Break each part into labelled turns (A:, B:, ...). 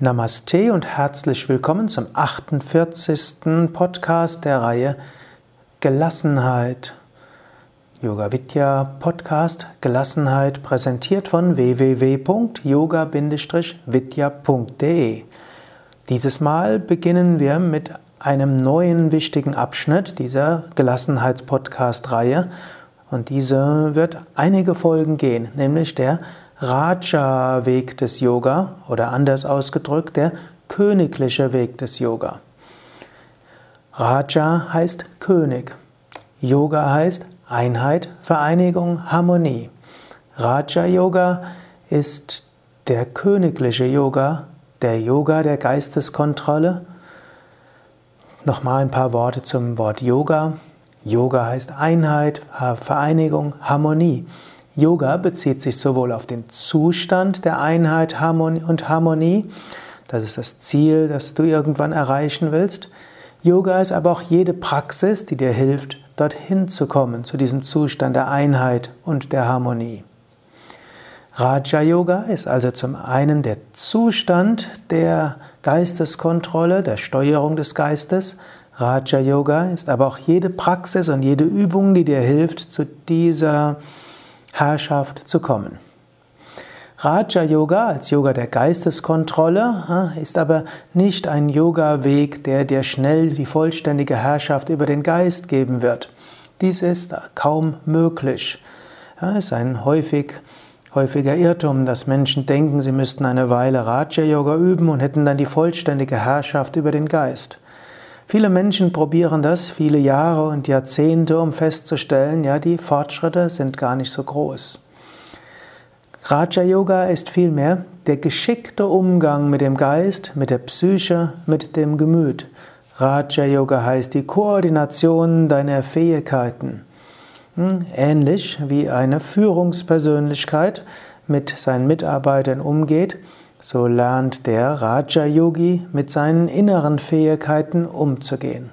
A: Namaste und herzlich willkommen zum 48. Podcast der Reihe Gelassenheit. Yoga Vidya Podcast Gelassenheit präsentiert von www.yoga-vidya.de. Dieses Mal beginnen wir mit einem neuen wichtigen Abschnitt dieser Gelassenheits-Podcast-Reihe und diese wird einige Folgen gehen, nämlich der Raja-Weg des Yoga oder anders ausgedrückt der königliche Weg des Yoga. Raja heißt König. Yoga heißt Einheit, Vereinigung, Harmonie. Raja Yoga ist der königliche Yoga, der Yoga der Geisteskontrolle. Nochmal ein paar Worte zum Wort Yoga. Yoga heißt Einheit, Vereinigung, Harmonie. Yoga bezieht sich sowohl auf den Zustand der Einheit und Harmonie, das ist das Ziel, das du irgendwann erreichen willst. Yoga ist aber auch jede Praxis, die dir hilft, dorthin zu kommen, zu diesem Zustand der Einheit und der Harmonie. Raja Yoga ist also zum einen der Zustand der Geisteskontrolle, der Steuerung des Geistes. Raja Yoga ist aber auch jede Praxis und jede Übung, die dir hilft, zu dieser Herrschaft zu kommen. Raja Yoga als Yoga der Geisteskontrolle ist aber nicht ein Yoga-Weg, der dir schnell die vollständige Herrschaft über den Geist geben wird. Dies ist kaum möglich. Es ist ein häufig, häufiger Irrtum, dass Menschen denken, sie müssten eine Weile Raja Yoga üben und hätten dann die vollständige Herrschaft über den Geist. Viele Menschen probieren das viele Jahre und Jahrzehnte, um festzustellen, ja, die Fortschritte sind gar nicht so groß. Raja Yoga ist vielmehr der geschickte Umgang mit dem Geist, mit der Psyche, mit dem Gemüt. Raja Yoga heißt die Koordination deiner Fähigkeiten. Hm, ähnlich wie eine Führungspersönlichkeit mit seinen Mitarbeitern umgeht, so lernt der Raja Yogi mit seinen inneren Fähigkeiten umzugehen.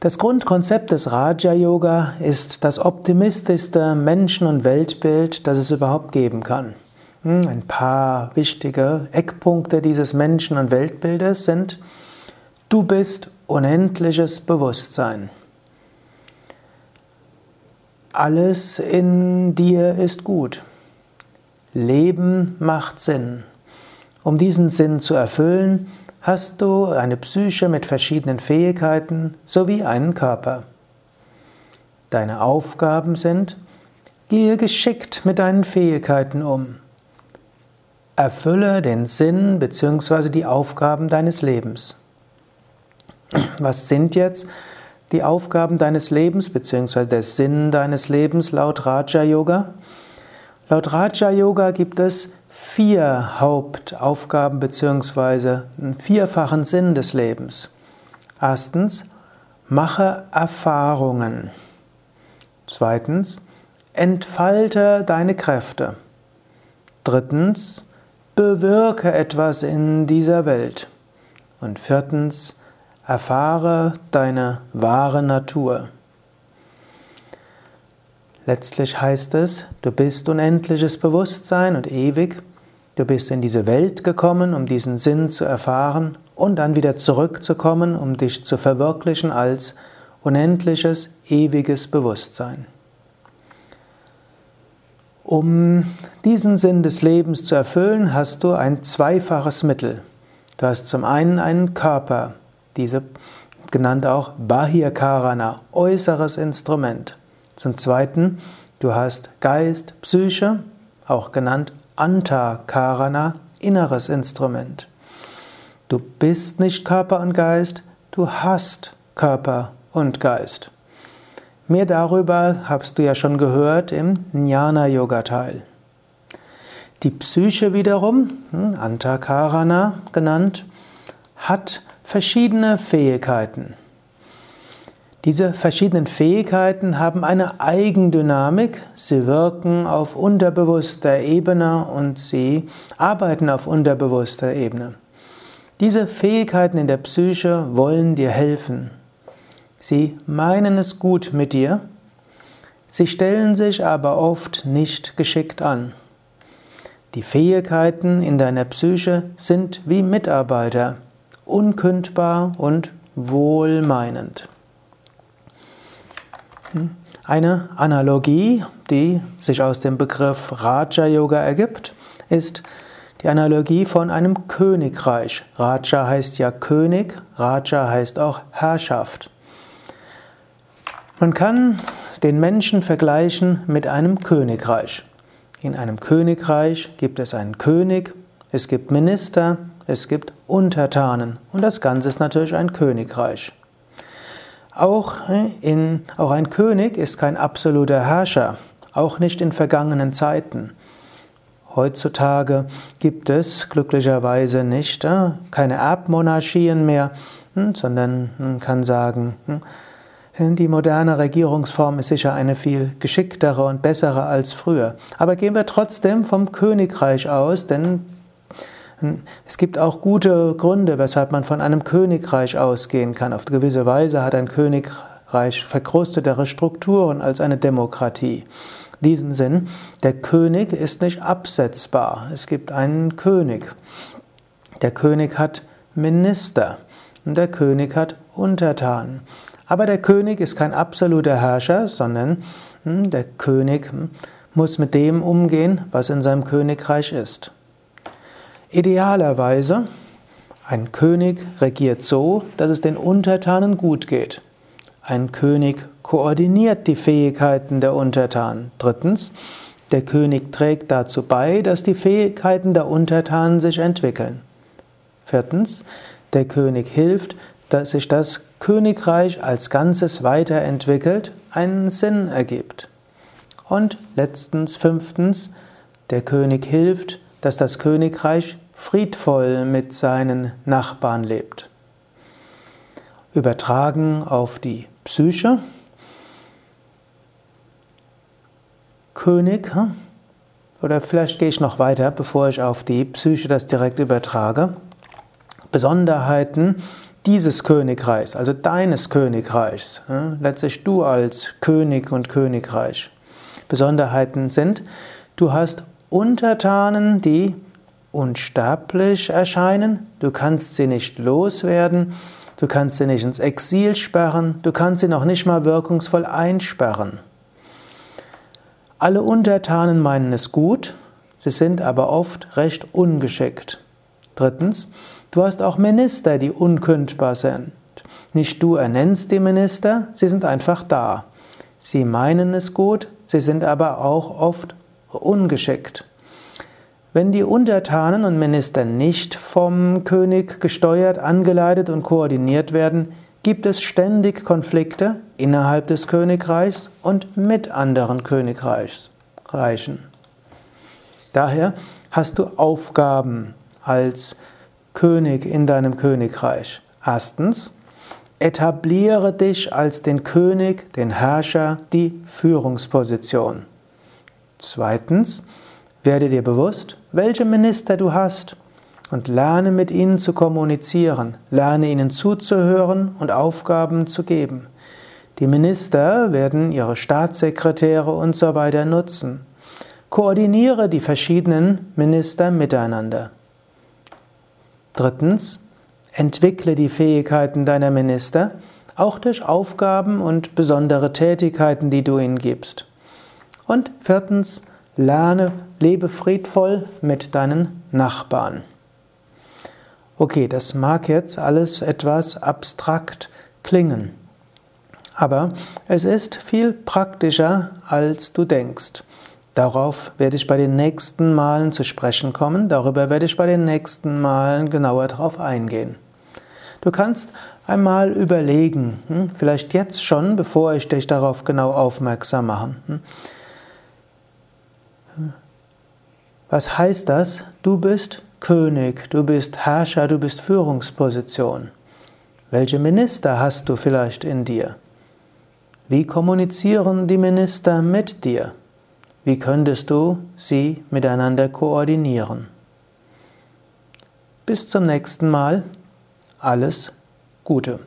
A: Das Grundkonzept des Raja Yoga ist das optimistischste Menschen- und Weltbild, das es überhaupt geben kann. Hm, ein paar wichtige Eckpunkte dieses Menschen- und Weltbildes sind, du bist unendliches Bewusstsein. Alles in dir ist gut. Leben macht Sinn. Um diesen Sinn zu erfüllen, hast du eine Psyche mit verschiedenen Fähigkeiten sowie einen Körper. Deine Aufgaben sind, gehe geschickt mit deinen Fähigkeiten um. Erfülle den Sinn bzw. die Aufgaben deines Lebens. Was sind jetzt die Aufgaben deines Lebens bzw. der Sinn deines Lebens laut Raja Yoga? Laut Raja Yoga gibt es vier Hauptaufgaben bzw. einen vierfachen Sinn des Lebens. Erstens, mache Erfahrungen. Zweitens, entfalte deine Kräfte. Drittens, bewirke etwas in dieser Welt. Und viertens, erfahre deine wahre Natur. Letztlich heißt es, du bist unendliches Bewusstsein und ewig. Du bist in diese Welt gekommen, um diesen Sinn zu erfahren und dann wieder zurückzukommen, um dich zu verwirklichen als unendliches, ewiges Bewusstsein. Um diesen Sinn des Lebens zu erfüllen, hast du ein zweifaches Mittel. Du hast zum einen einen Körper, diese genannt auch Bahirkarana, äußeres Instrument. Zum Zweiten, du hast Geist, Psyche, auch genannt Antakarana, inneres Instrument. Du bist nicht Körper und Geist, du hast Körper und Geist. Mehr darüber hast du ja schon gehört im Jnana-Yoga-Teil. Die Psyche wiederum, hm, Antakarana genannt, hat verschiedene Fähigkeiten. Diese verschiedenen Fähigkeiten haben eine Eigendynamik, sie wirken auf unterbewusster Ebene und sie arbeiten auf unterbewusster Ebene. Diese Fähigkeiten in der Psyche wollen dir helfen. Sie meinen es gut mit dir, sie stellen sich aber oft nicht geschickt an. Die Fähigkeiten in deiner Psyche sind wie Mitarbeiter, unkündbar und wohlmeinend. Hm? Eine Analogie, die sich aus dem Begriff Raja Yoga ergibt, ist die Analogie von einem Königreich. Raja heißt ja König, Raja heißt auch Herrschaft. Man kann den Menschen vergleichen mit einem Königreich. In einem Königreich gibt es einen König, es gibt Minister, es gibt Untertanen und das Ganze ist natürlich ein Königreich. Auch, äh, in, auch ein König ist kein absoluter Herrscher, auch nicht in vergangenen Zeiten. Heutzutage gibt es glücklicherweise nicht äh, keine Erbmonarchien mehr, hm, sondern man kann sagen, hm, die moderne Regierungsform ist sicher eine viel geschicktere und bessere als früher. Aber gehen wir trotzdem vom Königreich aus, denn es gibt auch gute Gründe, weshalb man von einem Königreich ausgehen kann. Auf gewisse Weise hat ein Königreich verkrustetere Strukturen als eine Demokratie. In diesem Sinn, der König ist nicht absetzbar. Es gibt einen König. Der König hat Minister und der König hat Untertanen. Aber der König ist kein absoluter Herrscher, sondern hm, der König muss mit dem umgehen, was in seinem Königreich ist. Idealerweise, ein König regiert so, dass es den Untertanen gut geht. Ein König koordiniert die Fähigkeiten der Untertanen. Drittens, der König trägt dazu bei, dass die Fähigkeiten der Untertanen sich entwickeln. Viertens, der König hilft, dass sich das Königreich als Ganzes weiterentwickelt, einen Sinn ergibt. Und letztens, fünftens, der König hilft, dass das Königreich friedvoll mit seinen Nachbarn lebt. Übertragen auf die Psyche. König, hm? oder vielleicht gehe ich noch weiter, bevor ich auf die Psyche das direkt übertrage. Besonderheiten dieses Königreichs, also deines Königreichs, hm? letztlich du als König und Königreich. Besonderheiten sind, du hast Untertanen, die unsterblich erscheinen, du kannst sie nicht loswerden, du kannst sie nicht ins Exil sperren, du kannst sie noch nicht mal wirkungsvoll einsperren. Alle Untertanen meinen es gut, sie sind aber oft recht ungeschickt. Drittens, du hast auch Minister, die unkündbar sind. Nicht du ernennst die Minister, sie sind einfach da. Sie meinen es gut, sie sind aber auch oft ungeschickt. Wenn die Untertanen und Minister nicht vom König gesteuert, angeleitet und koordiniert werden, gibt es ständig Konflikte innerhalb des Königreichs und mit anderen Königreichen. Daher hast du Aufgaben als König in deinem Königreich. Erstens, etabliere dich als den König, den Herrscher, die Führungsposition. Zweitens, werde dir bewusst, welche Minister du hast und lerne mit ihnen zu kommunizieren, lerne ihnen zuzuhören und Aufgaben zu geben. Die Minister werden ihre Staatssekretäre und so nutzen. Koordiniere die verschiedenen Minister miteinander. Drittens, entwickle die Fähigkeiten deiner Minister, auch durch Aufgaben und besondere Tätigkeiten, die du ihnen gibst. Und viertens, Lerne, lebe friedvoll mit deinen Nachbarn. Okay, das mag jetzt alles etwas abstrakt klingen, aber es ist viel praktischer, als du denkst. Darauf werde ich bei den nächsten Malen zu sprechen kommen, darüber werde ich bei den nächsten Malen genauer darauf eingehen. Du kannst einmal überlegen, hm, vielleicht jetzt schon, bevor ich dich darauf genau aufmerksam mache. Was heißt das? Du bist König, du bist Herrscher, du bist Führungsposition. Welche Minister hast du vielleicht in dir? Wie kommunizieren die Minister mit dir? Wie könntest du sie miteinander koordinieren? Bis zum nächsten Mal. Alles Gute.